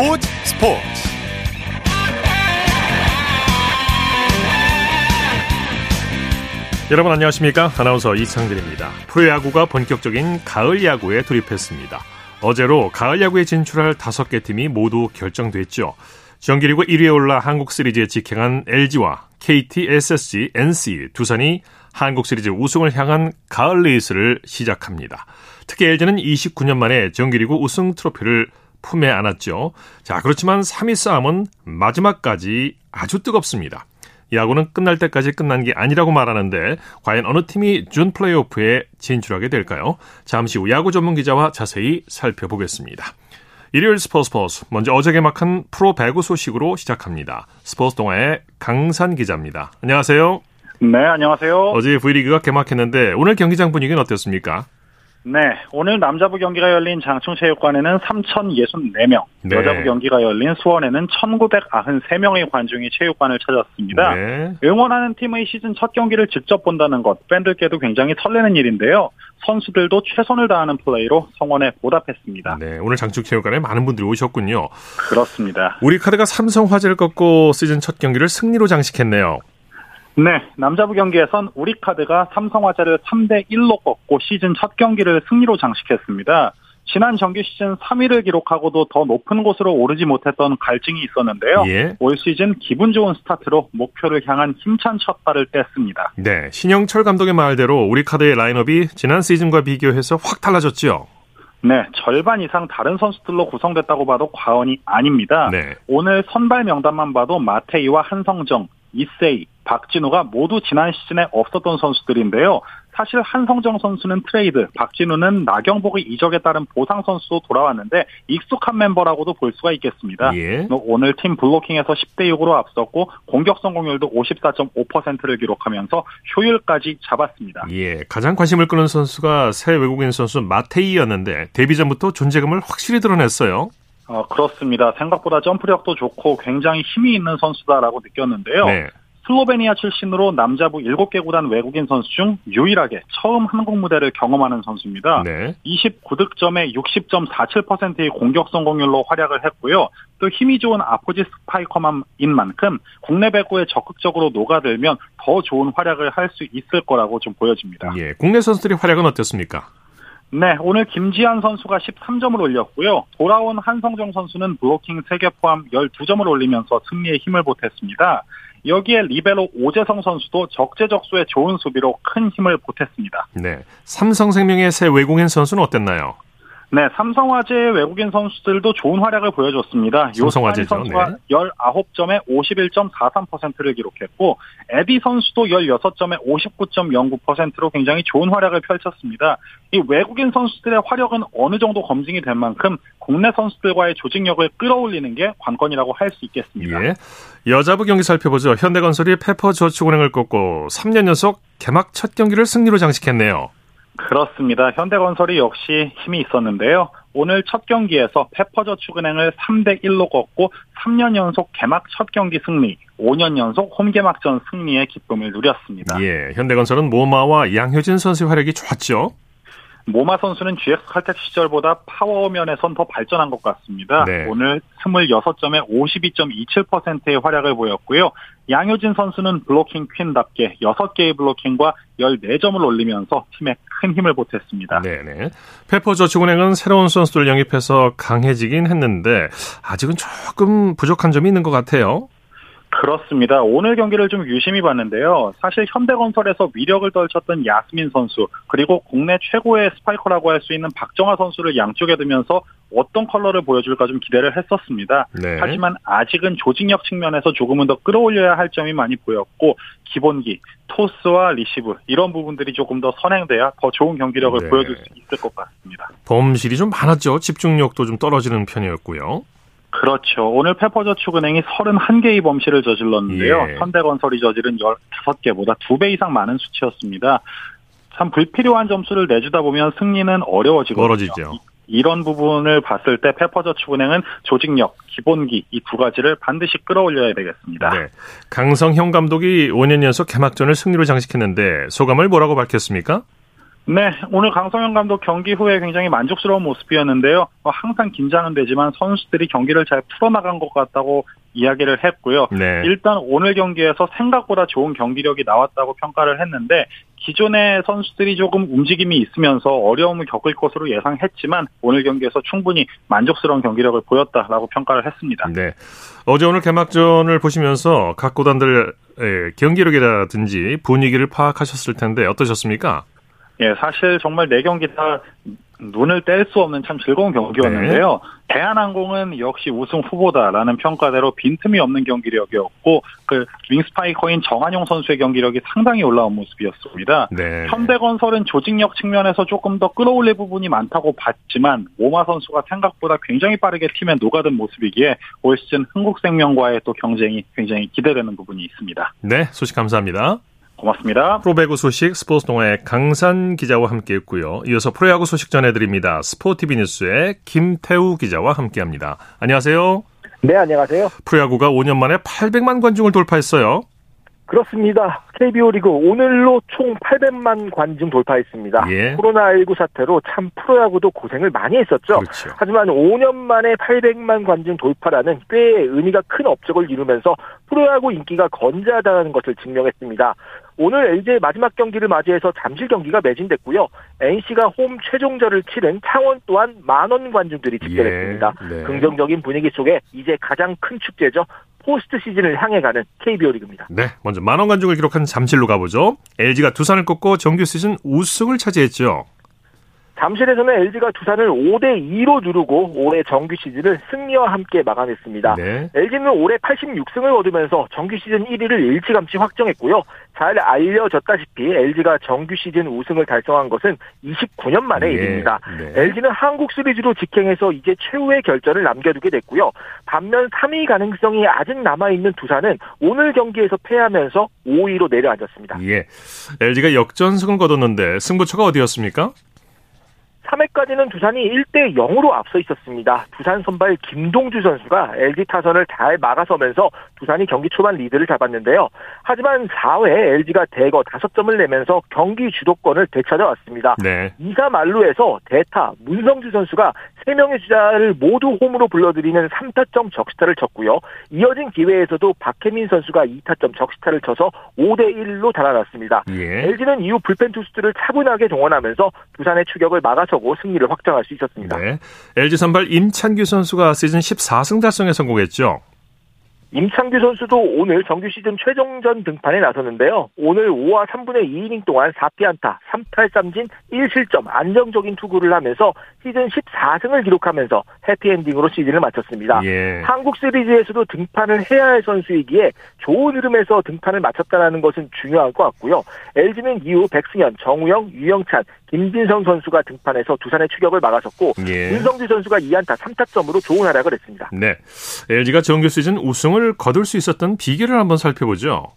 스포츠 스포츠. 여러분 안녕하십니까? 아나운서 이창진입니다. 프로야구가 본격적인 가을 야구에 돌입했습니다. 어제로 가을 야구에 진출할 다섯 개 팀이 모두 결정됐죠. 정규리그 1위에 올라 한국 시리즈에 직행한 LG와 KT, SSG, NC 두산이 한국 시리즈 우승을 향한 가을 레이스를 시작합니다. 특히 LG는 29년 만에 정규리그 우승 트로피를 품에 안았죠. 자, 그렇지만 3위 싸움은 마지막까지 아주 뜨겁습니다. 야구는 끝날 때까지 끝난 게 아니라고 말하는데 과연 어느 팀이 준 플레이오프에 진출하게 될까요? 잠시 후 야구 전문 기자와 자세히 살펴보겠습니다. 일요일 스포츠 스포츠 먼저 어제 개막한 프로 배구 소식으로 시작합니다. 스포츠 동아의 강산 기자입니다. 안녕하세요. 네, 안녕하세요. 어제 V리그가 개막했는데 오늘 경기장 분위기는 어땠습니까? 네, 오늘 남자부 경기가 열린 장충체육관에는 3,064명, 네. 여자부 경기가 열린 수원에는 1,993명의 관중이 체육관을 찾았습니다. 네. 응원하는 팀의 시즌 첫 경기를 직접 본다는 것, 팬들께도 굉장히 설레는 일인데요. 선수들도 최선을 다하는 플레이로 성원에 보답했습니다. 네, 오늘 장충체육관에 많은 분들이 오셨군요. 그렇습니다. 우리 카드가 삼성화재를 꺾고 시즌 첫 경기를 승리로 장식했네요. 네, 남자부 경기에선 우리카드가 삼성화재를 3대 1로 꺾고 시즌 첫 경기를 승리로 장식했습니다. 지난 정규 시즌 3위를 기록하고도 더 높은 곳으로 오르지 못했던 갈증이 있었는데요. 예. 올 시즌 기분 좋은 스타트로 목표를 향한 힘찬 첫 발을 뗐습니다. 네, 신영철 감독의 말대로 우리카드의 라인업이 지난 시즌과 비교해서 확 달라졌죠. 네, 절반 이상 다른 선수들로 구성됐다고 봐도 과언이 아닙니다. 네. 오늘 선발 명단만 봐도 마테이와 한성정, 이세이, 박진우가 모두 지난 시즌에 없었던 선수들인데요. 사실 한성정 선수는 트레이드, 박진우는 나경복의 이적에 따른 보상 선수로 돌아왔는데 익숙한 멤버라고도 볼 수가 있겠습니다. 예. 오늘 팀 블로킹에서 10대 6으로 앞섰고 공격 성공률도 54.5%를 기록하면서 효율까지 잡았습니다. 예, 가장 관심을 끄는 선수가 새 외국인 선수 마테이였는데 데뷔 전부터 존재감을 확실히 드러냈어요. 어, 그렇습니다. 생각보다 점프력도 좋고 굉장히 힘이 있는 선수다라고 느꼈는데요. 네. 슬로베니아 출신으로 남자부 7개 구단 외국인 선수 중 유일하게 처음 한국 무대를 경험하는 선수입니다. 네. 29득점에 60.47%의 공격 성공률로 활약을 했고요. 또 힘이 좋은 아포짓 스파이커만인 만큼 국내 배구에 적극적으로 녹아들면 더 좋은 활약을 할 수 있을 거라고 좀 보여집니다. 예, 국내 선수들의 활약은 어땠습니까? 네, 오늘 김지한 선수가 13점을 올렸고요. 돌아온 한성정 선수는 블로킹 3개 포함 12점을 올리면서 승리에 힘을 보탰습니다. 여기에 리베로 오재성 선수도 적재적소의 좋은 수비로 큰 힘을 보탰습니다. 네. 삼성생명의 새 외국인 선수는 어땠나요? 네, 삼성화재 외국인 선수들도 좋은 활약을 보여줬습니다. 요스파니 선수가 네. 19점에 51.43%를 기록했고 에디 선수도 16점에 59.09%로 굉장히 좋은 활약을 펼쳤습니다. 이 외국인 선수들의 활약은 어느 정도 검증이 된 만큼 국내 선수들과의 조직력을 끌어올리는 게 관건이라고 할 수 있겠습니다. 예. 여자부 경기 살펴보죠. 현대건설이 페퍼저축은행을 꺾고 3년 연속 개막 첫 경기를 승리로 장식했네요. 그렇습니다. 현대건설이 역시 힘이 있었는데요. 오늘 첫 경기에서 페퍼저축은행을 3대 1로 꺾고 3년 연속 개막 첫 경기 승리, 5년 연속 홈개막전 승리의 기쁨을 누렸습니다. 예, 현대건설은 모마와 양효진 선수의 활약이 좋았죠. 모마 선수는 GX 칼텍 시절보다 파워 면에선 더 발전한 것 같습니다. 네. 오늘 26점에 52.27%의 활약을 보였고요. 양효진 선수는 블로킹 퀸답게 6개의 블로킹과 14점을 올리면서 팀에 큰 힘을 보탰습니다. 네네. 페퍼저축은행은 새로운 선수들 영입해서 강해지긴 했는데 아직은 조금 부족한 점이 있는 것 같아요. 그렇습니다. 오늘 경기를 좀 유심히 봤는데요. 사실 현대건설에서 위력을 떨쳤던 야스민 선수 그리고 국내 최고의 스파이커라고 할 수 있는 박정아 선수를 양쪽에 두면서 어떤 컬러를 보여줄까 좀 기대를 했었습니다. 네. 하지만 아직은 조직력 측면에서 조금은 더 끌어올려야 할 점이 많이 보였고 기본기, 토스와 리시브 이런 부분들이 조금 더 선행돼야 더 좋은 경기력을 네. 보여줄 수 있을 것 같습니다. 범실이 좀 많았죠. 집중력도 좀 떨어지는 편이었고요. 그렇죠. 오늘 페퍼저축은행이 31개의 범실을 저질렀는데요. 예. 현대건설이 저지른 15개보다 2배 이상 많은 수치였습니다. 참 불필요한 점수를 내주다 보면 승리는 어려워지거든요. 멀어지죠. 이런 부분을 봤을 때 페퍼저축은행은 조직력, 기본기 이 두 가지를 반드시 끌어올려야 되겠습니다. 네. 강성형 감독이 5년 연속 개막전을 승리로 장식했는데 소감을 뭐라고 밝혔습니까? 네, 오늘 강성현 감독 경기 후에 굉장히 만족스러운 모습이었는데요. 어, 항상 긴장은 되지만 선수들이 경기를 잘 풀어나간 것 같다고 이야기를 했고요. 네. 일단 오늘 경기에서 생각보다 좋은 경기력이 나왔다고 평가를 했는데 기존의 선수들이 조금 움직임이 있으면서 어려움을 겪을 것으로 예상했지만 오늘 경기에서 충분히 만족스러운 경기력을 보였다라고 평가를 했습니다. 네. 어제 오늘 개막전을 보시면서 각 구단들 경기력이라든지 분위기를 파악하셨을 텐데 어떠셨습니까? 예, 사실 정말 네 경기 다 눈을 뗄 수 없는 참 즐거운 경기였는데요. 네. 대한항공은 역시 우승 후보다라는 평가대로 빈틈이 없는 경기력이었고 그 윙스파이커인 정한용 선수의 경기력이 상당히 올라온 모습이었습니다. 네. 현대건설은 조직력 측면에서 조금 더 끌어올릴 부분이 많다고 봤지만 오마 선수가 생각보다 굉장히 빠르게 팀에 녹아든 모습이기에 올 시즌 흥국생명과의 또 경쟁이 굉장히 기대되는 부분이 있습니다. 네, 소식 감사합니다. 고맙습니다. 프로배구 소식 스포츠 동아의 강산 기자와 함께했고요. 이어서 프로야구 소식 전해드립니다. 스포티비 뉴스의 김태우 기자와 함께합니다. 안녕하세요. 네, 안녕하세요. 프로야구가 5년 만에 800만 관중을 돌파했어요. 그렇습니다. KBO 리그 오늘로 총 800만 관중 돌파했습니다. 예. 코로나19 사태로 참 프로야구도 고생을 많이 했었죠. 그렇죠. 하지만 5년 만에 800만 관중 돌파라는 꽤 의미가 큰 업적을 이루면서 프로야구 인기가 건재하다는 것을 증명했습니다. 오늘 LG의 마지막 경기를 맞이해서 잠실 경기가 매진됐고요. NC가 홈 최종전을 치른 창원 또한 만원 관중들이 집결했습니다. 예, 네. 긍정적인 분위기 속에 이제 가장 큰 축제죠. 포스트 시즌을 향해 가는 KBO 리그입니다. 네, 먼저 만원 관중을 기록한 잠실로 가보죠. LG가 두산을 꺾고 정규 시즌 우승을 차지했죠. 잠실에서는 LG가 두산을 5대 2로 누르고 올해 정규 시즌을 승리와 함께 마감했습니다. 네. LG는 올해 86승을 거두면서 정규 시즌 1위를 일찌감치 확정했고요. 잘 알려졌다시피 LG가 정규 시즌 우승을 달성한 것은 29년 만의 네. 일입니다. 네. LG는 한국 시리즈로 직행해서 이제 최후의 결전을 남겨두게 됐고요. 반면 3위 가능성이 아직 남아있는 두산은 오늘 경기에서 패하면서 5위로 내려앉았습니다. 예. LG가 역전승을 거뒀는데 승부처가 어디였습니까? 3회까지는 두산이 1대 0으로 앞서 있었습니다. 두산 선발 김동주 선수가 LG 타선을 잘 막아서면서 두산이 경기 초반 리드를 잡았는데요. 하지만 4회 LG가 대거 5점을 내면서 경기 주도권을 되찾아왔습니다. 네. 2사 만루에서 대타 문성주 선수가 3명의 주자를 모두 홈으로 불러들이는 3타점 적시타를 쳤고요. 이어진 기회에서도 박혜민 선수가 2타점 적시타를 쳐서 5대 1로 달아났습니다. 예. LG는 이후 불펜 투수들을 차분하게 동원하면서 두산의 추격을 막아서 고 승리를 확정할 수 있었습니다. 네. LG 선발 임찬규 선수가 시즌 14승 달성에 성공했죠. 임창규 선수도 오늘 정규 시즌 최종전 등판에 나섰는데요. 오늘 5와 3분의 2이닝 동안 4피안타, 3탈3진 1실점 안정적인 투구를 하면서 시즌 14승을 기록하면서 해피엔딩으로 시즌을 마쳤습니다. 예. 한국 시리즈에서도 등판을 해야 할 선수이기에 좋은 흐름에서 등판을 마쳤다는 것은 중요할 것 같고요. LG는 이후 백승현, 정우영, 유영찬, 김진성 선수가 등판해서 두산의 추격을 막아섰고 예. 윤성주 선수가 2안타 3타점으로 좋은 활약을 했습니다. 네, LG가 정규 시즌 우승을 거둘 수 있었던 비결을 한번 살펴보죠.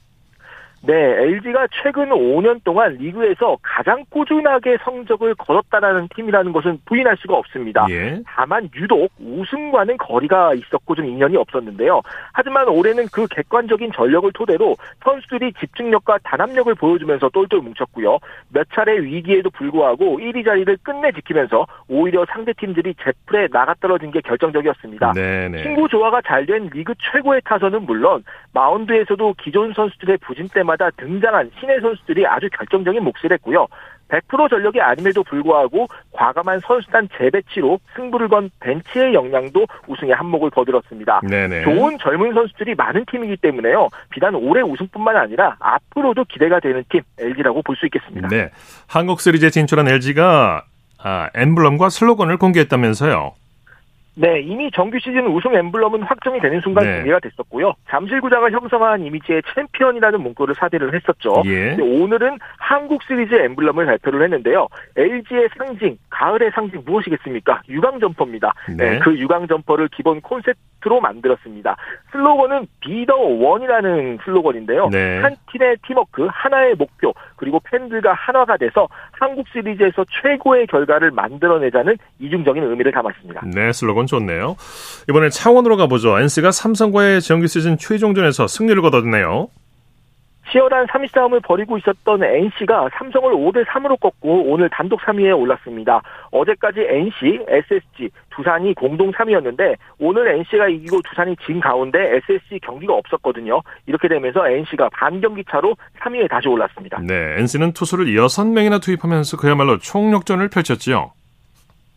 네, LG가 최근 5년 동안 리그에서 가장 꾸준하게 성적을 거뒀다라는 팀이라는 것은 부인할 수가 없습니다. 예. 다만 유독 우승과는 거리가 있었고 좀 인연이 없었는데요. 하지만 올해는 그 객관적인 전력을 토대로 선수들이 집중력과 단합력을 보여주면서 똘똘 뭉쳤고요. 몇 차례 위기에도 불구하고 1위 자리를 끝내 지키면서 오히려 상대 팀들이 제풀에 나가 떨어진 게 결정적이었습니다. 네네. 친구 조화가 잘 된 리그 최고의 타선은 물론 마운드에서도 기존 선수들의 부진 때만 때마다 등장한 신의 선수들이 아주 결정적인 몫을 했고요. 100% 전력이 아님에도 불구하고 과감한 선수단 재배치로 승부를 건 벤치의 역량도 우승의 한몫을 거들었습니다. 네네. 좋은 젊은 선수들이 많은 팀이기 때문에요. 비단 올해 우승뿐만 아니라 앞으로도 기대가 되는 팀 LG라고 볼 수 있겠습니다. 네, 한국 시리즈에 진출한 LG가 아, 엠블럼과 슬로건을 공개했다면서요. 네, 이미 정규 시즌 우승 엠블럼은 확정이 되는 순간 네. 공개가 됐었고요. 잠실구장을 형상화한 이미지의 챔피언이라는 문구를 사대를 했었죠. 예. 오늘은 한국 시리즈 엠블럼을 발표를 했는데요. LG의 상징, 가을의 상징 무엇이겠습니까? 유광 점퍼입니다. 네. 네, 그 유광 점퍼를 기본 콘셉트로 만들었습니다. 슬로건은 비더 원이라는 슬로건인데요. 네. 한 팀의 팀워크, 하나의 목표, 그리고 팬들과 하나가 돼서 한국 시리즈에서 최고의 결과를 만들어내자는 이중적인 의미를 담았습니다. 네, 슬로건 기분 좋네요. 이번에 창원으로 가보죠. NC가 삼성과의 정규 시즌 최종전에서 승리를 거뒀네요. 치열한 3위 싸움을 벌이고 있었던 NC가 삼성을 5대 3으로 꺾고 오늘 단독 3위에 올랐습니다. 어제까지 NC, SSG, 두산이 공동 3위였는데 오늘 NC가 이기고 두산이 진 가운데 SSG 경기가 없었거든요. 이렇게 되면서 NC가 반 경기 차로 3위에 다시 올랐습니다. 네, NC는 투수를 6명이나 투입하면서 그야말로 총력전을 펼쳤지요.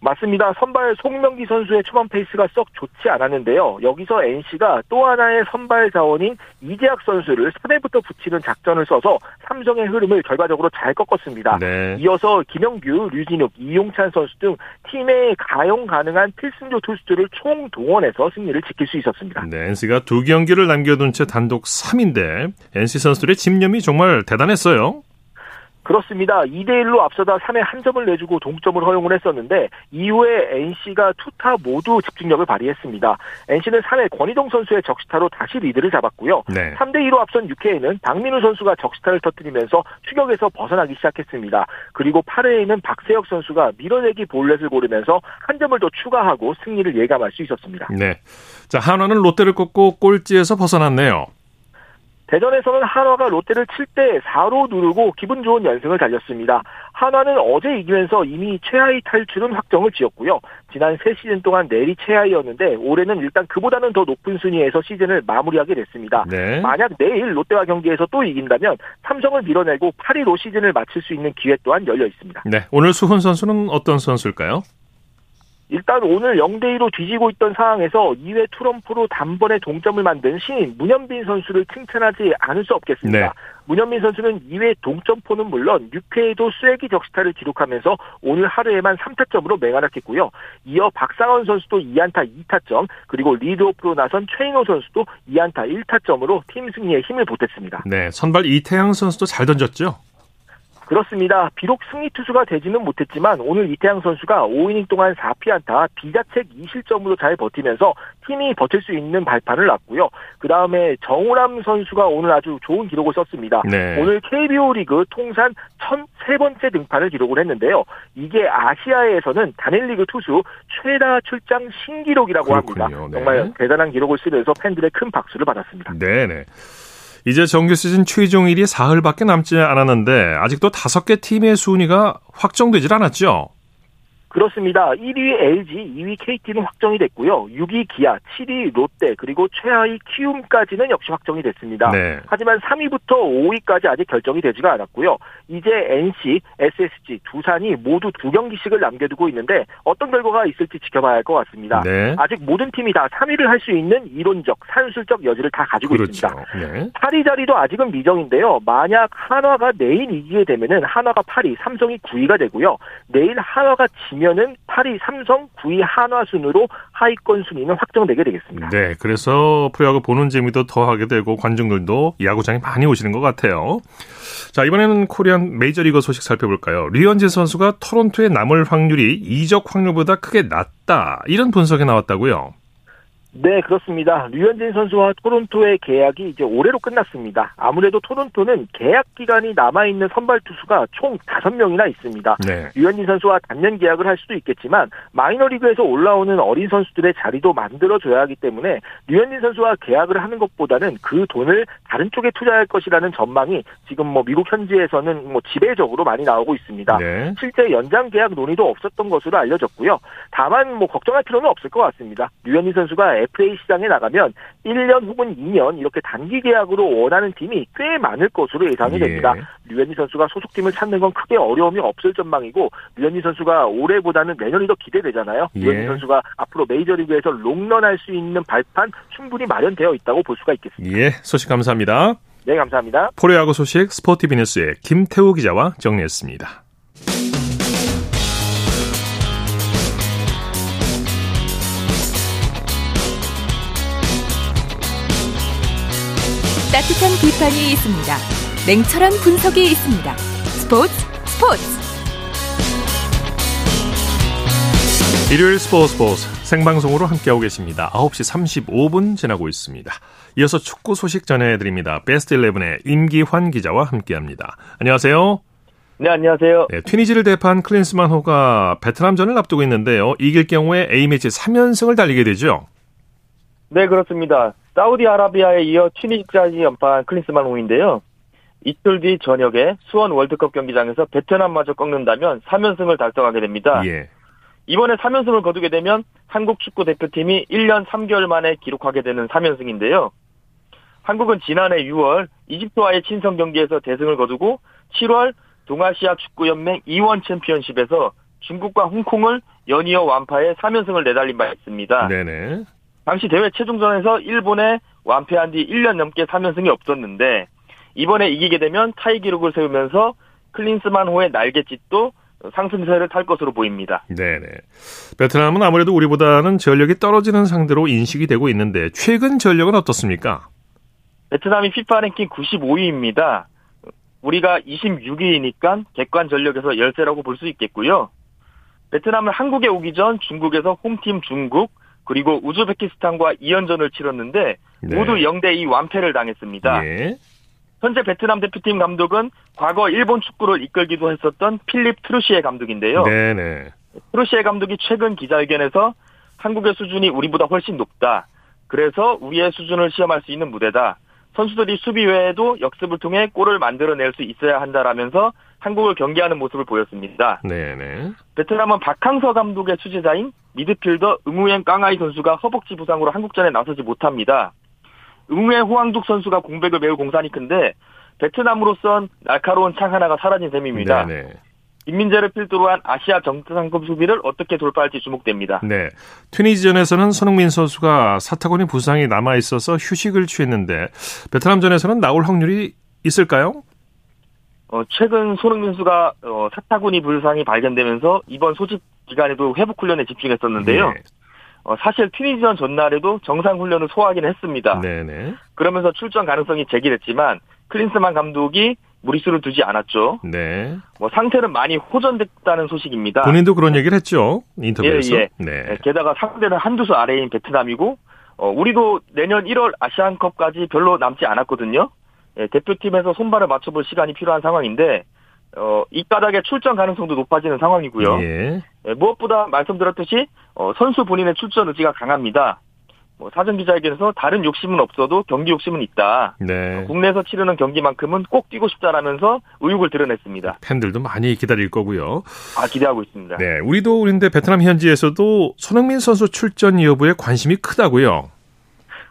맞습니다. 선발 송명기 선수의 초반 페이스가 썩 좋지 않았는데요. 여기서 NC가 또 하나의 선발 자원인 이재학 선수를 3회부터 붙이는 작전을 써서 삼성의 흐름을 결과적으로 잘 꺾었습니다. 네. 이어서 김영규, 류진욱, 이용찬 선수 등 팀에 가용 가능한 필승조 투수들을 총 동원해서 승리를 지킬 수 있었습니다. 네, NC가 두 경기를 남겨둔 채 단독 3인데 NC 선수들의 집념이 정말 대단했어요. 그렇습니다. 2대1로 앞서다 3회 한 점을 내주고 동점을 허용을 했었는데 이후에 NC가 투타 모두 집중력을 발휘했습니다. NC는 3회 권희동 선수의 적시타로 다시 리드를 잡았고요. 네. 3대2로 앞선 6회에는 박민우 선수가 적시타를 터뜨리면서 추격에서 벗어나기 시작했습니다. 그리고 8회에는 박세혁 선수가 밀어내기 볼넷을 고르면서 한 점을 더 추가하고 승리를 예감할 수 있었습니다. 네. 자, 한화는 롯데를 꺾고 꼴찌에서 벗어났네요. 대전에서는 한화가 롯데를 7대 4로 누르고 기분 좋은 연승을 달렸습니다. 한화는 어제 이기면서 이미 최하위 탈출은 확정을 지었고요. 지난 3시즌 동안 내리 최하위였는데 올해는 일단 그보다는 더 높은 순위에서 시즌을 마무리하게 됐습니다. 네. 만약 내일 롯데와 경기에서 또 이긴다면 삼성을 밀어내고 8위로 시즌을 마칠 수 있는 기회 또한 열려 있습니다. 네, 오늘 수훈 선수는 어떤 선수일까요? 일단 오늘 0대2로 뒤지고 있던 상황에서 2회 투럼프로 단번에 동점을 만든 신인 문현빈 선수를 칭찬하지 않을 수 없겠습니다. 네. 문현민 선수는 2회 동점포는 물론 6회에도 쐐기 적시타를 기록하면서 오늘 하루에만 3타점으로 맹활약했고요. 이어 박상원 선수도 2안타 2타점 그리고 리드오프로 나선 최인호 선수도 2안타 1타점으로 팀 승리에 힘을 보탰습니다. 네, 선발 이태양 선수도 잘 던졌죠? 그렇습니다. 비록 승리 투수가 되지는 못했지만 오늘 이태양 선수가 5이닝 동안 4피안타 비자책 2실점으로 잘 버티면서 팀이 버틸 수 있는 발판을 놨고요. 그 다음에 정우람 선수가 오늘 아주 좋은 기록을 썼습니다. 네. 오늘 KBO 리그 통산 1003번째 등판을 기록을 했는데요. 이게 아시아에서는 단일리그 투수 최다 출장 신기록이라고 그렇군요. 합니다. 네. 정말 대단한 기록을 쓰면서 팬들의 큰 박수를 받았습니다. 네네. 이제 정규 시즌 최종일이 사흘밖에 남지 않았는데 아직도 다섯 개 팀의 순위가 확정되질 않았죠. 그렇습니다. 1위 LG, 2위 KT는 확정이 됐고요. 6위 기아, 7위 롯데, 그리고 최하위 키움까지는 역시 확정이 됐습니다. 네. 하지만 3위부터 5위까지 아직 결정이 되지가 않았고요. 이제 NC, SSG, 두산이 모두 두 경기씩을 남겨두고 있는데 어떤 결과가 있을지 지켜봐야 할 것 같습니다. 네. 아직 모든 팀이 다 3위를 할 수 있는 이론적, 산술적 여지를 다 가지고 그렇죠. 있습니다. 네. 8위 자리도 아직은 미정인데요. 만약 한화가 내일 이기게 되면은 한화가 8위, 삼성이 9위가 되고요. 내일 한화가 지면 되면은 8위 삼성, 9위 한화 순으로 하위권 순위는 확정되게 되겠습니다. 네, 그래서 프로야구 보는 재미도 더하게 되고 관중들도 야구장에 많이 오시는 것 같아요. 자, 이번에는 코리안 메이저리거 소식 살펴볼까요? 류현진 선수가 토론토에 남을 확률이 이적 확률보다 크게 낮다. 이런 분석이 나왔다고요? 네, 그렇습니다. 류현진 선수와 토론토의 계약이 이제 올해로 끝났습니다. 아무래도 토론토는 계약 기간이 남아있는 선발 투수가 총 5명이나 있습니다. 네. 류현진 선수와 단년 계약을 할 수도 있겠지만 마이너리그에서 올라오는 어린 선수들의 자리도 만들어줘야 하기 때문에 류현진 선수와 계약을 하는 것보다는 그 돈을 다른 쪽에 투자할 것이라는 전망이 지금 뭐 미국 현지에서는 뭐 지배적으로 많이 나오고 있습니다. 네. 실제 연장 계약 논의도 없었던 것으로 알려졌고요. 다만 뭐 걱정할 필요는 없을 것 같습니다. 류현진 선수가 FA 시장에 나가면 1년 혹은 2년 이렇게 단기 계약으로 원하는 팀이 꽤 많을 것으로 예상이 됩니다. 예. 류현진 선수가 소속팀을 찾는 건 크게 어려움이 없을 전망이고 류현진 선수가 올해보다는 내년이 더 기대되잖아요. 예. 류현진 선수가 앞으로 메이저리그에서 롱런할 수 있는 발판 충분히 마련되어 있다고 볼 수가 있겠습니다. 예, 소식 감사합니다. 네, 감사합니다. 프로야구 소식 스포티비뉴스의 김태우 기자와 정리했습니다. 따뜻한 비판이 있습니다. 냉철한 분석이 있습니다. 스포츠 스포츠 일요일 스포츠 스포츠 생방송으로 함께하고 계십니다. 9시 35분 지나고 있습니다. 이어서 축구 소식 전해드립니다. 베스트 11의 임기환 기자와 함께합니다. 안녕하세요. 네, 안녕하세요. 네, 튀니지를 대판 클린스만 호가 베트남전을 앞두고 있는데요. 이길 경우에 A매치 3연승을 달리게 되죠. 네, 그렇습니다. 사우디아라비아에 이어 튀니지까지 연판 클린스만 호인데요. 이틀 뒤 저녁에 수원 월드컵 경기장에서 베트남마저 꺾는다면 3연승을 달성하게 됩니다. 예. 이번에 3연승을 거두게 되면 한국 축구 대표팀이 1년 3개월 만에 기록하게 되는 3연승인데요. 한국은 지난해 6월 이집트와의 친선 경기에서 대승을 거두고 7월 동아시아 축구연맹 이원 챔피언십에서 중국과 홍콩을 연이어 완파해 3연승을 내달린 바 있습니다. 네네. 당시 대회 최종전에서 일본에 완패한 뒤 1년 넘게 3연승이 없었는데 이번에 이기게 되면 타이 기록을 세우면서 클린스만호의 날갯짓도 상승세를 탈 것으로 보입니다. 네네. 베트남은 아무래도 우리보다는 전력이 떨어지는 상대로 인식이 되고 있는데 최근 전력은 어떻습니까? 베트남이 피파 랭킹 95위입니다. 우리가 26위이니까 객관 전력에서 열세라고 볼 수 있겠고요. 베트남은 한국에 오기 전 중국에서 홈팀 중국 그리고 우즈베키스탄과 2연전을 치렀는데 네. 모두 0대 2 완패를 당했습니다. 예. 현재 베트남 대표팀 감독은 과거 일본 축구를 이끌기도 했었던 필립 트루시에 감독인데요. 네네. 트루시에 감독이 최근 기자회견에서 한국의 수준이 우리보다 훨씬 높다. 그래서 우리의 수준을 시험할 수 있는 무대다. 선수들이 수비 외에도 역습을 통해 골을 만들어낼 수 있어야 한다라면서 한국을 경계하는 모습을 보였습니다. 네네. 베트남은 박항서 감독의 취재자인 미드필더 응우엔 깡아이 선수가 허벅지 부상으로 한국전에 나서지 못합니다. 응우엔 호황둑 선수가 공백을 매우 공산이 큰데 베트남으로선 날카로운 창 하나가 사라진 셈입니다. 네네. 김민재를 필두로 한 아시아 정상급 수비를 어떻게 돌파할지 주목됩니다. 네. 튀니지전에서는 손흥민 선수가 사타구니 부상이 남아 있어서 휴식을 취했는데 베트남전에서는 나올 확률이 있을까요? 어, 최근 손흥민 선수가 어, 사타구니 부상이 발견되면서 이번 소집 기간에도 회복 훈련에 집중했었는데요. 네. 어, 사실 튀니지전 전날에도 정상 훈련을 소화하기는 했습니다. 네네. 그러면서 출전 가능성이 제기됐지만 클린스만 감독이 무리수를 두지 않았죠. 네. 뭐 상태는 많이 호전됐다는 소식입니다. 본인도 그런 얘기를 했죠. 인터뷰에서. 예, 예. 네. 네. 게다가 상대는 한두 수 아래인 베트남이고 어, 우리도 내년 1월 아시안컵까지 별로 남지 않았거든요. 예, 대표팀에서 손발을 맞춰볼 시간이 필요한 상황인데 어, 이 까닭에 출전 가능성도 높아지는 상황이고요. 예. 예, 무엇보다 말씀드렸듯이 어, 선수 본인의 출전 의지가 강합니다. 뭐 사전 기자회견에서 다른 욕심은 없어도 경기 욕심은 있다. 네. 국내에서 치르는 경기만큼은 꼭 뛰고 싶다라면서 의욕을 드러냈습니다. 팬들도 많이 기다릴 거고요. 아 기대하고 있습니다. 네, 우리도 우리인데 베트남 현지에서도 손흥민 선수 출전 여부에 관심이 크다고요.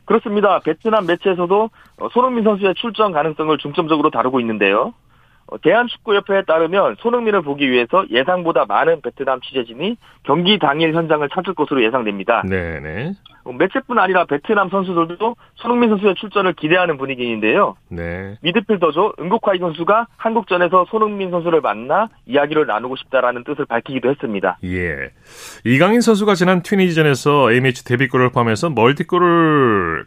그렇습니다. 베트남 매체에서도 손흥민 선수의 출전 가능성을 중점적으로 다루고 있는데요. 어, 대한축구협회에 따르면 손흥민을 보기 위해서 예상보다 많은 베트남 취재진이 경기 당일 현장을 찾을 것으로 예상됩니다. 네네. 어, 매체뿐 아니라 베트남 선수들도 손흥민 선수의 출전을 기대하는 분위기인데요. 네. 미드필더죠. 은국화이 선수가 한국전에서 손흥민 선수를 만나 이야기를 나누고 싶다라는 뜻을 밝히기도 했습니다. 예. 이강인 선수가 지난 튀니지전에서 A매치 데뷔골을 포함해서 멀티골을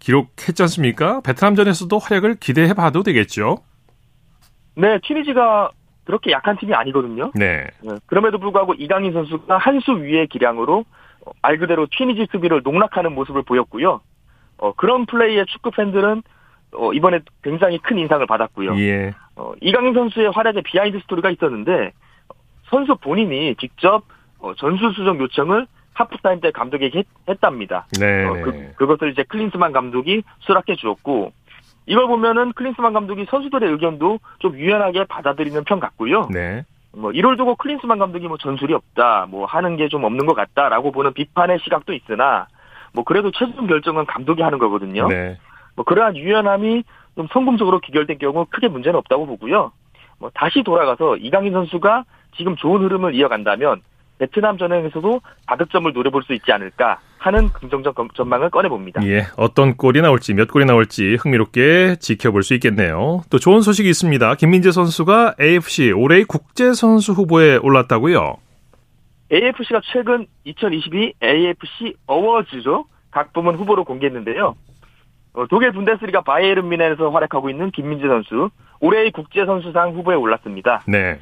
기록했지 않습니까? 베트남전에서도 활약을 기대해 봐도 되겠죠? 네, 튀니지가 그렇게 약한 팀이 아니거든요. 네. 네. 그럼에도 불구하고 이강인 선수가 한 수 위의 기량으로 어, 말 그대로 튀니지 수비를 농락하는 모습을 보였고요. 어, 그런 플레이에 축구 팬들은 어, 이번에 굉장히 큰 인상을 받았고요. 예. 어, 이강인 선수의 활약에 비하인드 스토리가 있었는데 선수 본인이 직접 어, 전술 수정 요청을 하프타임 때 감독에게 했, 답니다 네. 어, 그, 그것을 이제 클린스만 감독이 수락해 주었고 이걸 보면은 클린스만 감독이 선수들의 의견도 좀 유연하게 받아들이는 편 같고요. 네. 뭐 이를 두고 클린스만 감독이 뭐 전술이 없다, 뭐 하는 게 좀 없는 것 같다라고 보는 비판의 시각도 있으나 뭐 그래도 최종 결정은 감독이 하는 거거든요. 네. 뭐 그러한 유연함이 좀 성공적으로 귀결된 경우 크게 문제는 없다고 보고요. 뭐 다시 돌아가서 이강인 선수가 지금 좋은 흐름을 이어간다면 베트남 전형에서도 다득점을 노려볼 수 있지 않을까 하는 긍정적 전망을 꺼내봅니다. 예, 어떤 골이 나올지 몇 골이 나올지 흥미롭게 지켜볼 수 있겠네요. 또 좋은 소식이 있습니다. 김민재 선수가 AFC 올해의 국제 선수 후보에 올랐다고요? AFC가 최근 2022 AFC 어워즈죠. 각 부문 후보로 공개했는데요. 어, 독일 분데스리가 바이에른 미넨에서 활약하고 있는 김민재 선수 올해의 국제 선수상 후보에 올랐습니다. 네.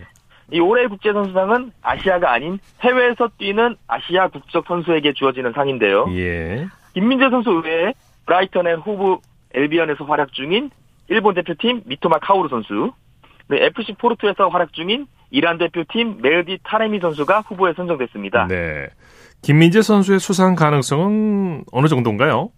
이 올해 국제선수상은 아시아가 아닌 해외에서 뛰는 아시아 국적 선수에게 주어지는 상인데요. 예. 김민재 선수 외에 브라이턴 앤 호브 앨비언에서 활약 중인 일본 대표팀 미토마 카오루 선수, 네, FC 포르투에서 활약 중인 이란 대표팀 메흐디 타레미 선수가 후보에 선정됐습니다. 네. 김민재 선수의 수상 가능성은 어느 정도인가요?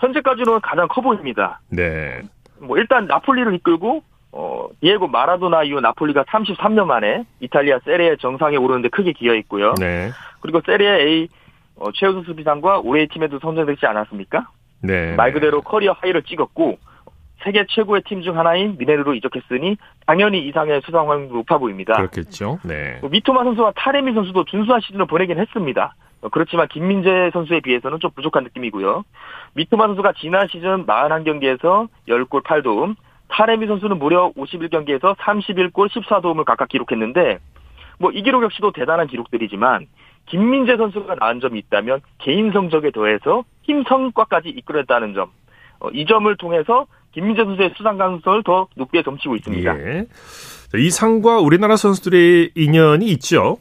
현재까지는 가장 커 보입니다. 네. 뭐 일단 나폴리를 이끌고 어, 디에고 마라도나 이후 나폴리가 33년 만에 이탈리아 세리에 정상에 오르는데 크게 기여했고요. 네. 그리고 세리에 A 어, 최우수 수비상과 올해의 팀에도 선정되지 않았습니까? 네. 말 그대로 커리어 하이를 찍었고 세계 최고의 팀 중 하나인 뮌헨으로 이적했으니 당연히 이상의 수상 확률이 높아 보입니다. 그렇겠죠. 네. 뭐 미토마 선수와 타레미 선수도 준수한 시즌을 보내긴 했습니다. 어, 그렇지만 김민재 선수에 비해서는 좀 부족한 느낌이고요. 미토마 선수가 지난 시즌 41경기에서 10골 8도움, 타레미 선수는 무려 51경기에서 31골 14도움을 각각 기록했는데 뭐 이 기록 역시도 대단한 기록들이지만 김민재 선수가 나은 점이 있다면 개인 성적에 더해서 팀 성과까지 이끌었다는 점. 어, 이 점을 통해서 김민재 선수의 수상 가능성을 더 높게 점치고 있습니다. 예. 이 상과 우리나라 선수들의 인연이 있죠.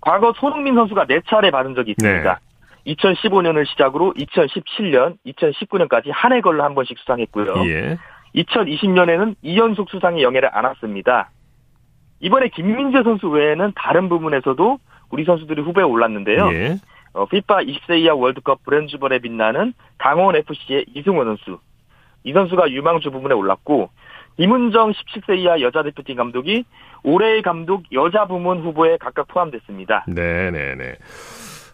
과거 손흥민 선수가 4차례 받은 적이 있습니다. 네. 2015년을 시작으로 2017년, 2019년까지 한 해 걸로 한 번씩 수상했고요. 예. 2020년에는 2연속 수상의 영예를 안았습니다. 이번에 김민재 선수 외에는 다른 부분에서도 우리 선수들이 후배에 올랐는데요. 예. 어, 피파 20세 이하 월드컵 브랜즈번에 빛나는 강원 FC의 이승원 선수. 이 선수가 유망주 부분에 올랐고 이문정 17세 이하 여자 대표팀 감독이 올해의 감독 여자 부문 후보에 각각 포함됐습니다. 네네네.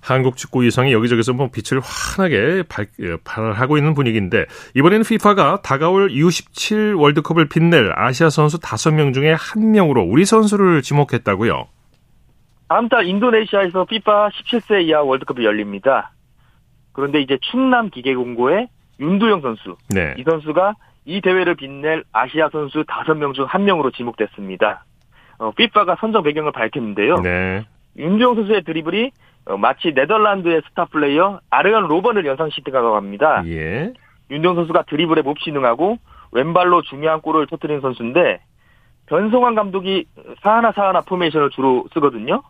한국 축구 이상이 여기저기서 뭐 빛을 환하게 발, 어, 발하고 있는 분위기인데 이번에는 FIFA가 다가올 U17 월드컵을 빛낼 아시아 선수 5명 중에 한 명으로 우리 선수를 지목했다고요. 다음 달 인도네시아에서 FIFA 17세 이하 월드컵이 열립니다. 그런데 이제 충남 기계공고의 윤두영 선수. 네. 이 선수가 이 대회를 빛낼 아시아 선수 5명 중 1명으로 지목됐습니다. 어, FIFA가 선정 배경을 밝혔는데요. 네. 윤두영 선수의 드리블이 어, 마치 네덜란드의 스타 플레이어 아르간 로번을 연상시키다고 합니다. 예. 윤도영 선수가 드리블에 몹시 능하고 왼발로 중요한 골을 터뜨린 선수인데 변성환 감독이 사하나 사하나 포메이션을 주로 쓰거든요.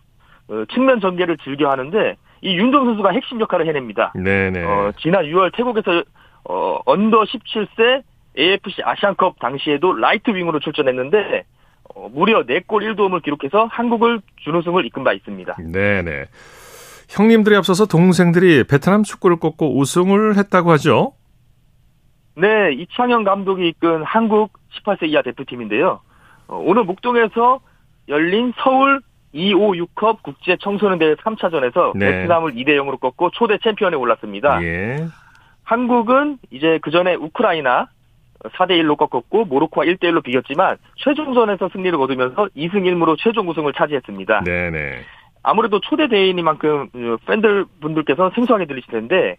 어, 측면 전개를 즐겨 하는데 이 윤도영 선수가 핵심 역할을 해냅니다. 네네. 어, 지난 6월 태국에서 어, 언더 17세 AFC 아시안컵 당시에도 라이트 윙으로 출전했는데 어, 무려 4골 1도움을 기록해서 한국을 준우승을 이끈 바 있습니다. 네네. 형님들이 앞서서 동생들이 베트남 축구를 꺾고 우승을 했다고 하죠. 네, 이창현 감독이 이끈 한국 18세 이하 대표팀인데요. 어, 오늘 목동에서 열린 서울 256컵 국제 청소년 대회 3차전에서 네. 베트남을 2대 0으로 꺾고 초대 챔피언에 올랐습니다. 예. 한국은 이제 그 전에 우크라이나 4대 1로 꺾었고 모로코와 1대 1로 비겼지만 최종전에서 승리를 거두면서 2승 1무로 최종 우승을 차지했습니다. 네네. 네. 아무래도 초대 대회이니만큼 어, 팬들 분들께서 생소하게 들리실 텐데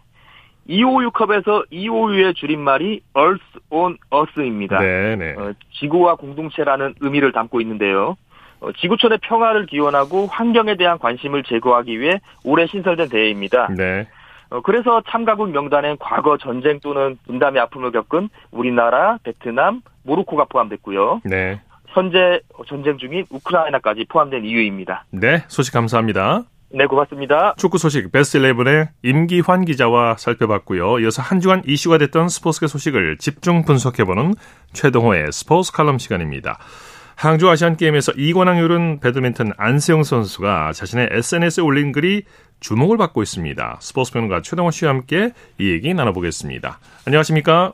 256 컵에서 256의 줄임말이 Earth on Earth입니다. 네네. 어, 지구와 공동체라는 의미를 담고 있는데요. 어, 지구촌의 평화를 기원하고 환경에 대한 관심을 제거하기 위해 올해 신설된 대회입니다. 네. 어, 그래서 참가국 명단엔 과거 전쟁 또는 분담의 아픔을 겪은 우리나라, 베트남, 모로코가 포함됐고요. 네. 현재 전쟁 중인 우크라이나까지 포함된 이유입니다. 네, 소식 감사합니다. 네, 고맙습니다. 축구 소식 베스트 11의 임기환 기자와 살펴봤고요. 이어서 한 주간 이슈가 됐던 스포츠계 소식을 집중 분석해보는 최동호의 스포츠 칼럼 시간입니다. 항주 아시안 게임에서 이관왕 요른 배드민턴 안세영 선수가 자신의 SNS에 올린 글이 주목을 받고 있습니다. 스포츠 평론가 최동호 씨와 함께 이 얘기 나눠보겠습니다. 안녕하십니까?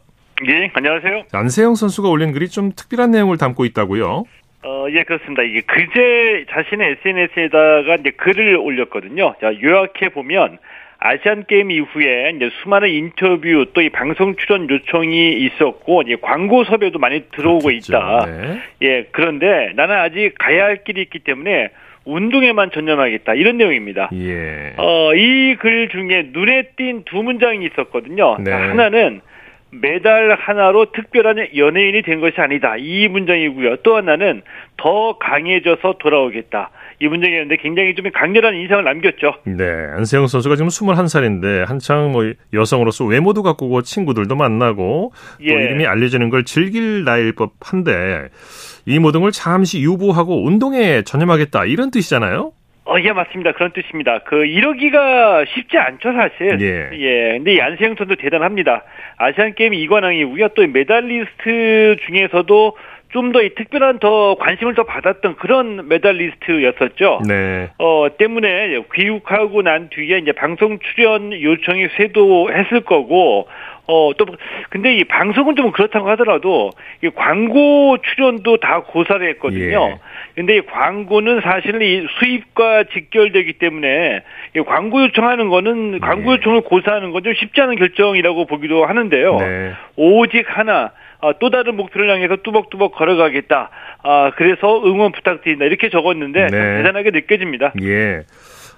예, 안녕하세요. 안세영 선수가 올린 글이 좀 특별한 내용을 담고 있다고요? 어, 예, 그렇습니다. 이게 그제 자신의 SNS에다가 이제 글을 올렸거든요. 자, 요약해 보면 아시안 게임 이후에 이제 수많은 인터뷰 또 이 방송 출연 요청이 있었고 이제 광고 섭외도 많이 들어오고 그렇겠죠. 있다. 네. 예, 그런데 나는 아직 가야 할 길이 있기 때문에 운동에만 전념하겠다 이런 내용입니다. 예. 어, 이 글 중에 눈에 띈 두 문장이 있었거든요. 네. 하나는 메달 하나로 특별한 연예인이 된 것이 아니다. 이 문장이고요. 또 하나는 더 강해져서 돌아오겠다. 이 문장이었는데 굉장히 좀 강렬한 인상을 남겼죠. 네. 안세영 선수가 지금 21살인데 한창 뭐 여성으로서 외모도 가꾸고 친구들도 만나고 또 예. 이름이 알려지는 걸 즐길 나이일 법한데 이 모든 걸 잠시 유보하고 운동에 전념하겠다 이런 뜻이잖아요. 어, 예, 맞습니다. 그런 뜻입니다. 그, 이러기가 쉽지 않죠, 사실. 예. 예. 근데 이 안세영 선수 대단합니다. 아시안게임 2관왕이고요. 또 메달리스트 중에서도 좀 더 이 특별한 더 관심을 더 받았던 그런 메달리스트였었죠. 네. 어 때문에 귀국하고 난 뒤에 이제 방송 출연 요청이 쇄도했을 거고 어, 또, 근데 이 방송은 좀 그렇다고 하더라도, 이 광고 출연도 다 고사를 했거든요. 예. 근데 이 광고는 사실은 이 수입과 직결되기 때문에, 이 광고 요청하는 거는, 광고 예. 요청을 고사하는 건 좀 쉽지 않은 결정이라고 보기도 하는데요. 네. 오직 하나, 어, 또 다른 목표를 향해서 뚜벅뚜벅 걸어가겠다. 아, 그래서 응원 부탁드린다. 이렇게 적었는데, 네. 대단하게 느껴집니다. 예.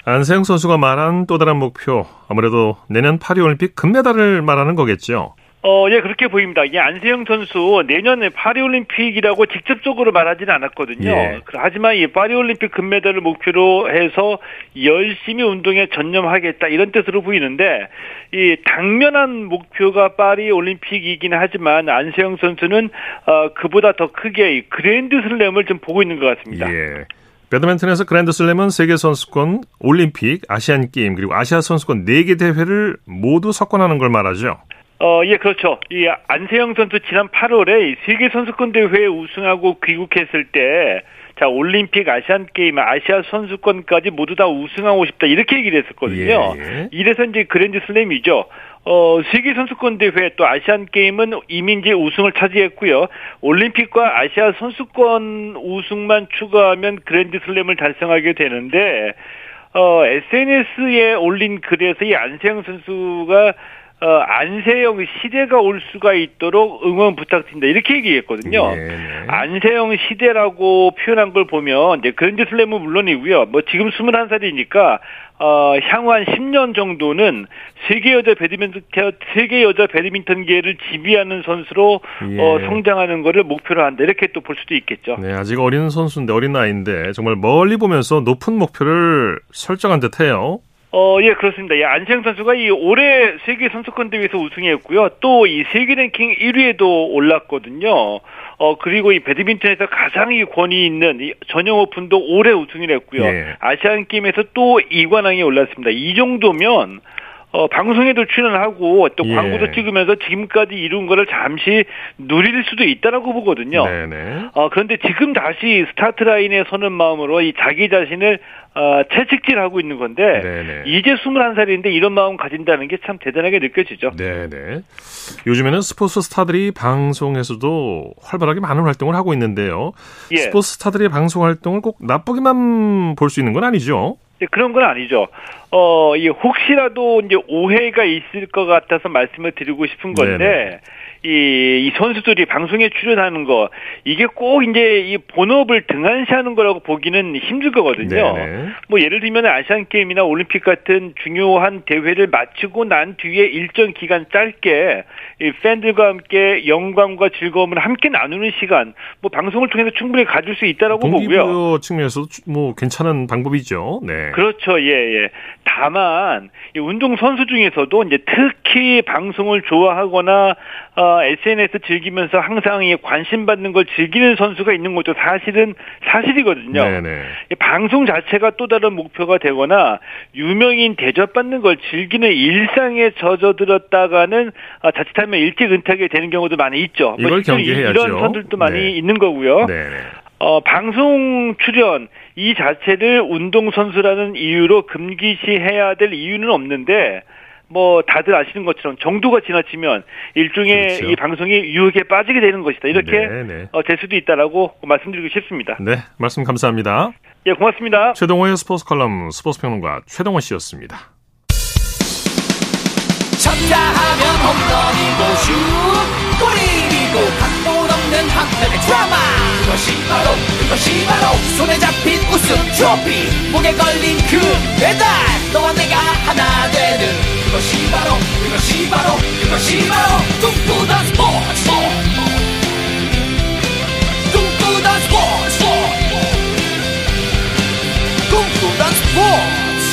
안세영 선수가 말한 또 다른 목표, 아무래도 내년 파리올림픽 금메달을 말하는 거겠죠. 어, 예, 그렇게 보입니다. 이 안세영 선수 내년에 파리올림픽이라고 직접적으로 말하지는 않았거든요. 예. 하지만 이 파리올림픽 금메달을 목표로 해서 열심히 운동에 전념하겠다 이런 뜻으로 보이는데 이 당면한 목표가 파리올림픽이긴 하지만 안세영 선수는 어, 그보다 더 크게 이 그랜드 슬램을 좀 보고 있는 것 같습니다. 예. 배드민턴에서 그랜드슬램은 세계 선수권, 올림픽, 아시안 게임 그리고 아시아 선수권 4개 대회를 모두 석권하는 걸 말하죠. 어, 예, 그렇죠. 이 안세영 선수 지난 8월에 세계 선수권 대회에 우승하고 귀국했을 때 자, 올림픽, 아시안 게임, 아시아 선수권까지 모두 다 우승하고 싶다. 이렇게 얘기를 했었거든요. 예, 예. 이래서 이제 그랜드 슬램이죠. 어, 세계 선수권 대회 또 아시안 게임은 이제 우승을 차지했고요. 올림픽과 아시아 선수권 우승만 추가하면 그랜드 슬램을 달성하게 되는데 어, SNS에 올린 글에서 이 안세영 선수가 어, 안세영 시대가 올 수가 있도록 응원 부탁드립니다. 이렇게 얘기했거든요. 네, 네. 안세영 시대라고 표현한 걸 보면 이제 그랜드 슬램은 물론이고요. 뭐 지금 21살이니까 어, 향후 한 10년 정도는 세계 여자 배드민턴 세계 여자 배드민턴계를 지휘하는 선수로 예. 어, 성장하는 것을 목표로 한다 이렇게 또 볼 수도 있겠죠. 네, 아직 어린 선수인데 어린 나이인데 정말 멀리 보면서 높은 목표를 설정한 듯해요. 어, 예, 그렇습니다. 예, 안세영 선수가 이 올해 세계 선수권 대회에서 우승했고요. 또 이 세계 랭킹 1위에도 올랐거든요. 어, 그리고 이 배드민턴에서 가장 이 권위 있는 이 전영 오픈도 올해 우승을 했고요. 예. 아시안 게임에서 또 2관왕에 올랐습니다. 이 정도면 어, 방송에도 출연하고 또 예. 광고도 찍으면서 지금까지 이룬 거를 잠시 누릴 수도 있다라고 보거든요. 네네. 어, 그런데 지금 다시 스타트 라인에 서는 마음으로 이 자기 자신을 어, 채찍질하고 있는 건데 네네. 이제 21살인데 이런 마음 가진다는 게 참 대단하게 느껴지죠. 네네. 요즘에는 스포츠 스타들이 방송에서도 활발하게 많은 활동을 하고 있는데요. 예. 스포츠 스타들의 방송 활동을 꼭 나쁘게만 볼 수 있는 건 아니죠. 그런 건 아니죠. 어, 이 혹시라도 이제 오해가 있을 것 같아서 말씀을 드리고 싶은 건데, 네네. 이, 이 선수들이 방송에 출연하는 거 이게 꼭 이제 이 본업을 등한시하는 거라고 보기는 힘들 거거든요. 네네. 뭐 예를 들면 아시안 게임이나 올림픽 같은 중요한 대회를 마치고 난 뒤에 일정 기간 짧게 이 팬들과 함께 영광과 즐거움을 함께 나누는 시간 뭐 방송을 통해서 충분히 가질 수 있다라고 보고요. 측면에서 뭐 괜찮은 방법이죠. 네. 그렇죠. 예, 예. 다만 이 운동 선수 중에서도 이제 특히 방송을 좋아하거나 어, SNS 즐기면서 항상 이 관심 받는 걸 즐기는 선수가 있는 것도 사실은 사실이거든요. 네네. 방송 자체가 또 다른 목표가 되거나 유명인 대접받는 걸 즐기는 일상에 젖어들었다가는 어, 자칫하면 일찍 은퇴하게 되는 경우도 많이 있죠. 뭐 이걸 뭐 경계해야죠. 이런 선들도 많이 네. 있는 거고요. 네네. 어, 방송 출연 이 자체를 운동선수라는 이유로 금기시해야 될 이유는 없는데 뭐 다들 아시는 것처럼 정도가 지나치면 일종의 그렇죠. 이 방송이 유혹에 빠지게 되는 것이다. 이렇게 네, 네. 어, 될 수도 있다라고 말씀드리고 싶습니다. 네, 말씀 감사합니다. 예, 고맙습니다. 최동호의 스포츠 컬럼 스포츠 평론가 최동호 씨였습니다. 쳤다 하면 홈런이고 슛 골이고 각본 없는 한편의 드라마 그것이 바로 그것이 바로 손에 잡힌 우승 트로피 목에 걸린 그 배달 너와 내가 하나 되는 그것이 바로 그것이 바로 그것이 바로 꿈꾸던 스포츠 꿈꾸던 스포츠 꿈꾸던 스포츠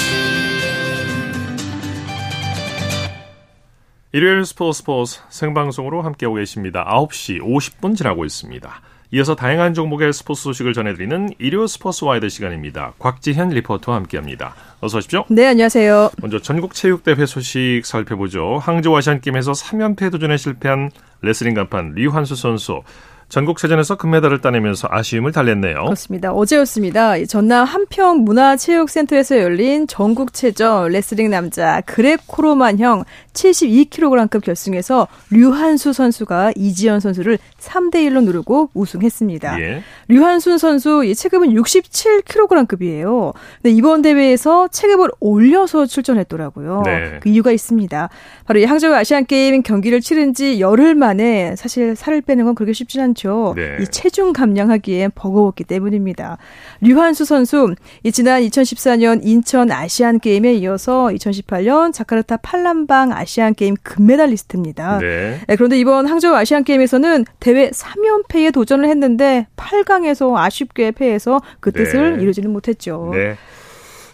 일요일 스포츠 스포츠 생방송으로 함께하고 계십니다. 9시 50분 지나고 있습니다. 이어서 다양한 종목의 스포츠 소식을 전해드리는 일요 스포츠 와이드 시간입니다. 곽지현 리포터와 함께합니다. 어서 오십시오. 네, 안녕하세요. 먼저 전국 체육대회 소식 살펴보죠. 항저우 아시안게임에서 3연패 도전에 실패한 레슬링 간판 류한수 선수 전국체전에서 금메달을 따내면서 아쉬움을 달랬네요. 그렇습니다. 어제였습니다. 전남 함평 문화체육센터에서 열린 전국체전 레슬링 남자 그레코로만형 72kg급 결승에서 류한수 선수가 이지연 선수를 3대 1로 누르고 우승했습니다. 예. 류한수 선수 이 체급은 67kg급이에요. 근데 이번 대회에서 체급을 올려서 출전했더라고요. 네. 그 이유가 있습니다. 바로 이 항저우 아시안 게임 경기를 치른 지 열흘 만에 사실 살을 빼는 건 그렇게 쉽지 않죠. 네. 이 체중 감량하기에 버거웠기 때문입니다. 류한수 선수 이 지난 2014년 인천 아시안 게임에 이어서 2018년 자카르타 팔람방 아시안 게임 금메달리스트입니다. 네. 네, 그런데 이번 항저우 아시안 게임에서는 대회 3연패에 도전을 했는데 8강에서 아쉽게 패해서 그 뜻을 네. 이루지는 못했죠. 네.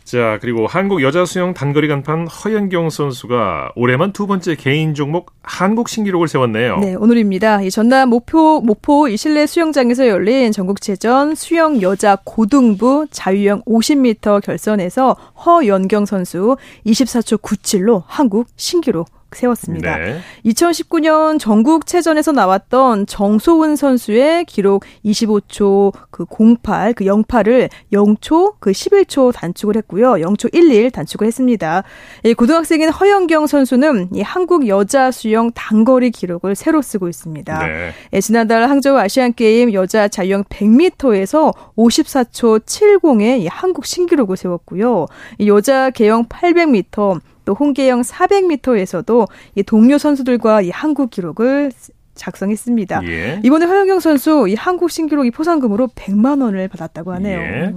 자, 그리고 한국 여자 수영 단거리 간판 허연경 선수가 올해만 두 번째 개인 종목 한국 신기록을 세웠네요. 네, 오늘입니다. 이 전남 목포 목포 이 실내 수영장에서 열린 전국체전 수영 여자 고등부 자유형 50m 결선에서 허연경 선수 24초 97로 한국 신기록 세웠습니다. 네. 2019년 전국체전에서 나왔던 정소은 선수의 기록 25초 그 08, 그 08을 0초 그 11초 단축을 했고요. 0초 11 단축을 했습니다. 이 고등학생인 허영경 선수는 이 한국 여자 수영 단거리 기록을 새로 쓰고 있습니다. 네. 예, 지난달 항저우 아시안 게임 여자 자유형 100m에서 54초 70의 한국 신기록을 세웠고요. 이 여자 개영 800m 또 홍계영 400m에서도 이 동료 선수들과 이 한국 기록을 작성했습니다. 예. 이번에 허영경 선수 이 한국 신기록 이 포상금으로 100만 원을 받았다고 하네요. 예.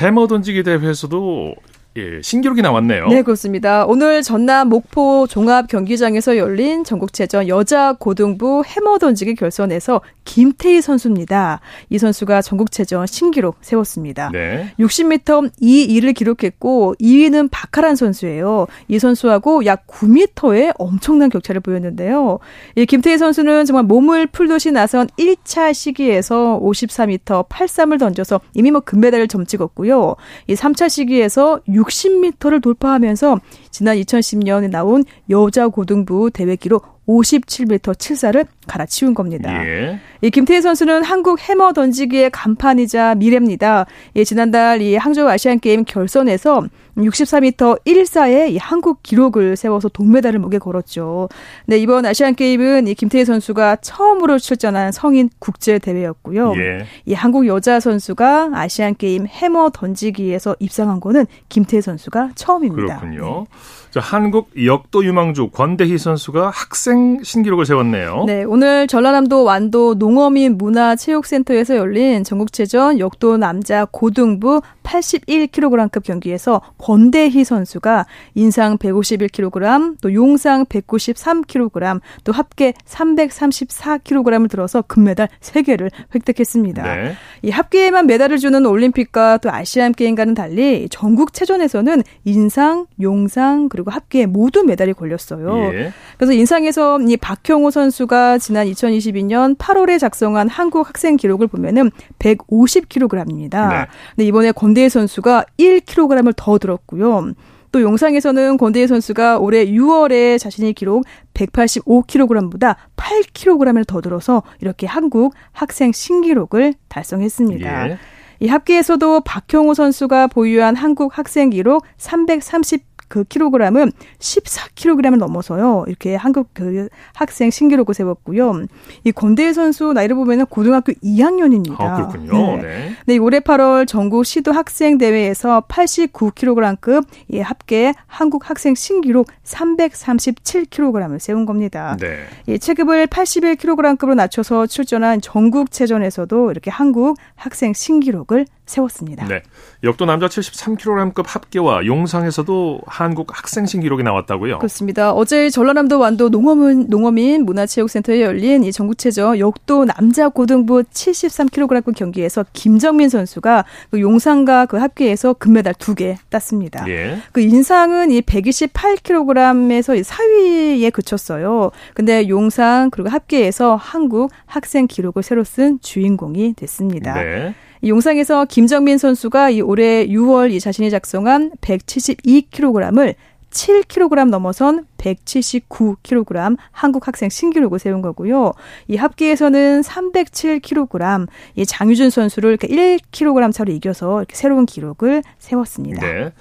해머 던지기 대회에서도 예, 신기록이 나왔네요. 네, 그렇습니다. 오늘 전남 목포 종합 경기장에서 열린 전국체전 여자 고등부 해머 던지기 결선에서 김태희 선수입니다. 이 선수가 전국체전 신기록 세웠습니다. 네. 60m 2위를 기록했고 2위는 박하란 선수예요. 이 선수하고 약 9m의 엄청난 격차를 보였는데요. 이 김태희 선수는 정말 몸을 풀듯이 나선 1차 시기에서 54m 83을 던져서 이미 뭐 금메달을 점찍었고요. 이 3차 시기에서 60m를 돌파하면서 지난 2010년에 나온 여자 고등부 대회 기록 57m 74를 갈아치운 겁니다. 예. 이 김태희 선수는 한국 해머 던지기의 간판이자 미래입니다. 예, 지난달 이 항저우 아시안 게임 결선에서 64m 114의 이 한국 기록을 세워서 동메달을 목에 걸었죠. 네, 이번 아시안 게임은 이 김태희 선수가 처음으로 출전한 성인 국제 대회였고요. 예. 이 한국 여자 선수가 아시안 게임 해머 던지기에서 입상한 거는 김태희 선수가 처음입니다. 그렇군요. 네. 자, 한국 역도 유망주 권대희 선수가 학생 신기록을 세웠네요. 네, 오늘 전라남도 완도 농어민 문화체육센터에서 열린 전국체전 역도 남자 고등부 81kg급 경기에서 권대희 선수가 인상 151kg, 또 용상 193kg, 또 합계 334kg을 들어서 금메달 3개를 획득했습니다. 네. 이 합계에만 메달을 주는 올림픽과 또 아시안 게임과는 달리 전국체전에서는 인상, 용상, 그리고 합계 모두 메달이 걸렸어요. 예. 그래서 인상에서 이 박형호 선수가 지난 2022년 8월에 작성한 한국 학생 기록을 보면은 150kg입니다. 네. 근데 이번에 권대희 선수가 1kg을 더 들었고요. 또 용상에서는 권대희 선수가 올해 6월에 자신의 기록 185kg보다 8kg을 더 들어서 이렇게 한국 학생 신기록을 달성했습니다. 예. 이 합계에서도 박형호 선수가 보유한 한국 학생 기록 330 그 킬로그램은 14kg을 넘어서요. 이렇게 한국 그 학생 신기록을 세웠고요. 이 권대일 선수 나이를 보면은 고등학교 2학년입니다. 아, 그렇군요. 네. 네. 네. 올해 8월 전국 시도 학생 대회에서 89kg급 이 합계 한국 학생 신기록 337kg을 세운 겁니다. 네. 이 체급을 81kg급으로 낮춰서 출전한 전국체전에서도 이렇게 한국 학생 신기록을 세웠습니다. 네. 역도 남자 73kg급 합계와 용상에서도 한국 학생 신기록이 나왔다고요? 그렇습니다. 어제 전라남도 완도 농어민, 농어민 문화체육센터에 열린 이 전국체전 역도 남자 고등부 73kg급 경기에서 김정민 선수가 그 용상과 그 합계에서 금메달 2개 땄습니다. 예. 그 인상은 이 128kg에서 4위에 그쳤어요. 근데 용상 그리고 합계에서 한국 학생 기록을 새로 쓴 주인공이 됐습니다. 네. 용상에서 김정민 선수가 이 올해 6월 이 자신이 작성한 172kg을 107kg 넘어선 179kg 한국 학생 신기록을 세운 거고요. 이 합계에서는 307kg 이 장유준 선수를 이렇게 1kg 차로 이겨서 새로운 기록을 세웠습니다. 네.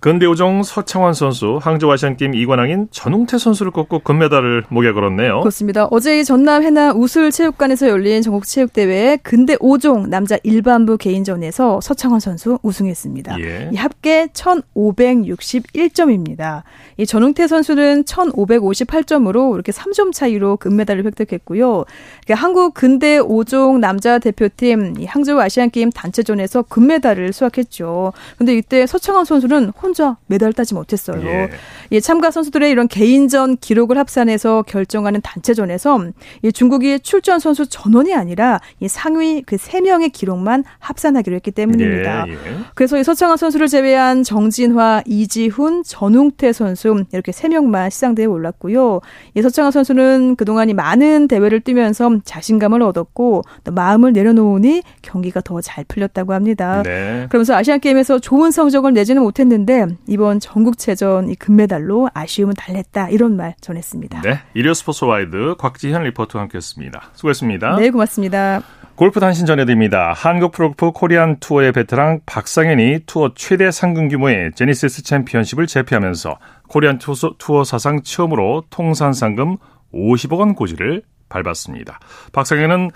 근대오종 서창환 선수 항저우 아시안게임 2관왕인 전웅태 선수를 꺾고 금메달을 목에 걸었네요. 그렇습니다. 어제 전남 해남 우술체육관에서 열린 전국체육대회 근대오종 남자 일반부 개인전에서 서창환 선수 우승했습니다. 예. 이 합계 1561점입니다. 이 전웅태 선수는 1558점으로 이렇게 3점 차이로 금메달을 획득했고요. 한국 근대 5종 남자 대표팀 항저우 아시안게임 단체전에서 금메달을 수확했죠. 근데 이때 서창환 선수는 혼자 메달 따지 못했어요. 예. 예, 참가 선수들의 이런 개인전 기록을 합산해서 결정하는 단체전에서 이 중국이 출전 선수 전원이 아니라 이 상위 그 세 명의 기록만 합산하기로 했기 때문입니다. 예, 예. 그래서 이 서창환 선수를 제외한 정진화, 이지훈, 전웅태 선수 이렇게 세 명만 시상대에 올랐고요. 이 서창환 선수는 그동안 이 많은 대회를 뛰면서 자신감을 얻었고 또 마음을 내려놓으니 경기가 더 잘 풀렸다고 합니다. 네. 그러면서 아시안 게임에서 좋은 성적을 내지는 못했는데 이번 전국체전 이 금메달로 아쉬움은 달랬다 이런 말 전했습니다. 네, 일요 스포츠 와이드 곽지현 리포터와 함께했습니다. 수고했습니다. 네, 고맙습니다. 골프 단신 전해드립니다. 한국 프로골프 코리안 투어의 베테랑 박상현이 투어 최대 상금 규모의 제네시스 챔피언십을 제패하면서 코리안 투어 사상 처음으로 통산 상금 50억 원 고지를 밟았습니다. 박상현은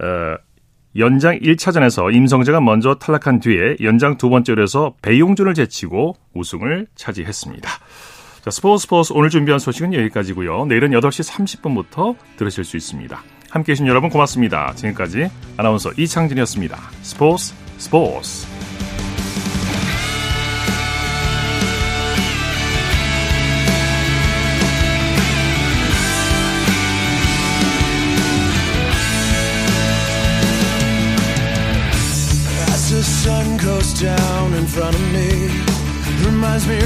어, 연장 1차전에서 임성재가 먼저 탈락한 뒤에 연장 두 번째 홀에서 배용준을 제치고 우승을 차지했습니다. 자, 스포츠 스포츠 오늘 준비한 소식은 여기까지고요. 내일은 8시 30분부터 들으실 수 있습니다. 함께 해 주신 여러분 고맙습니다. 지금까지 아나운서 이창진이었습니다. 스포츠 스포츠 front of me. Reminds me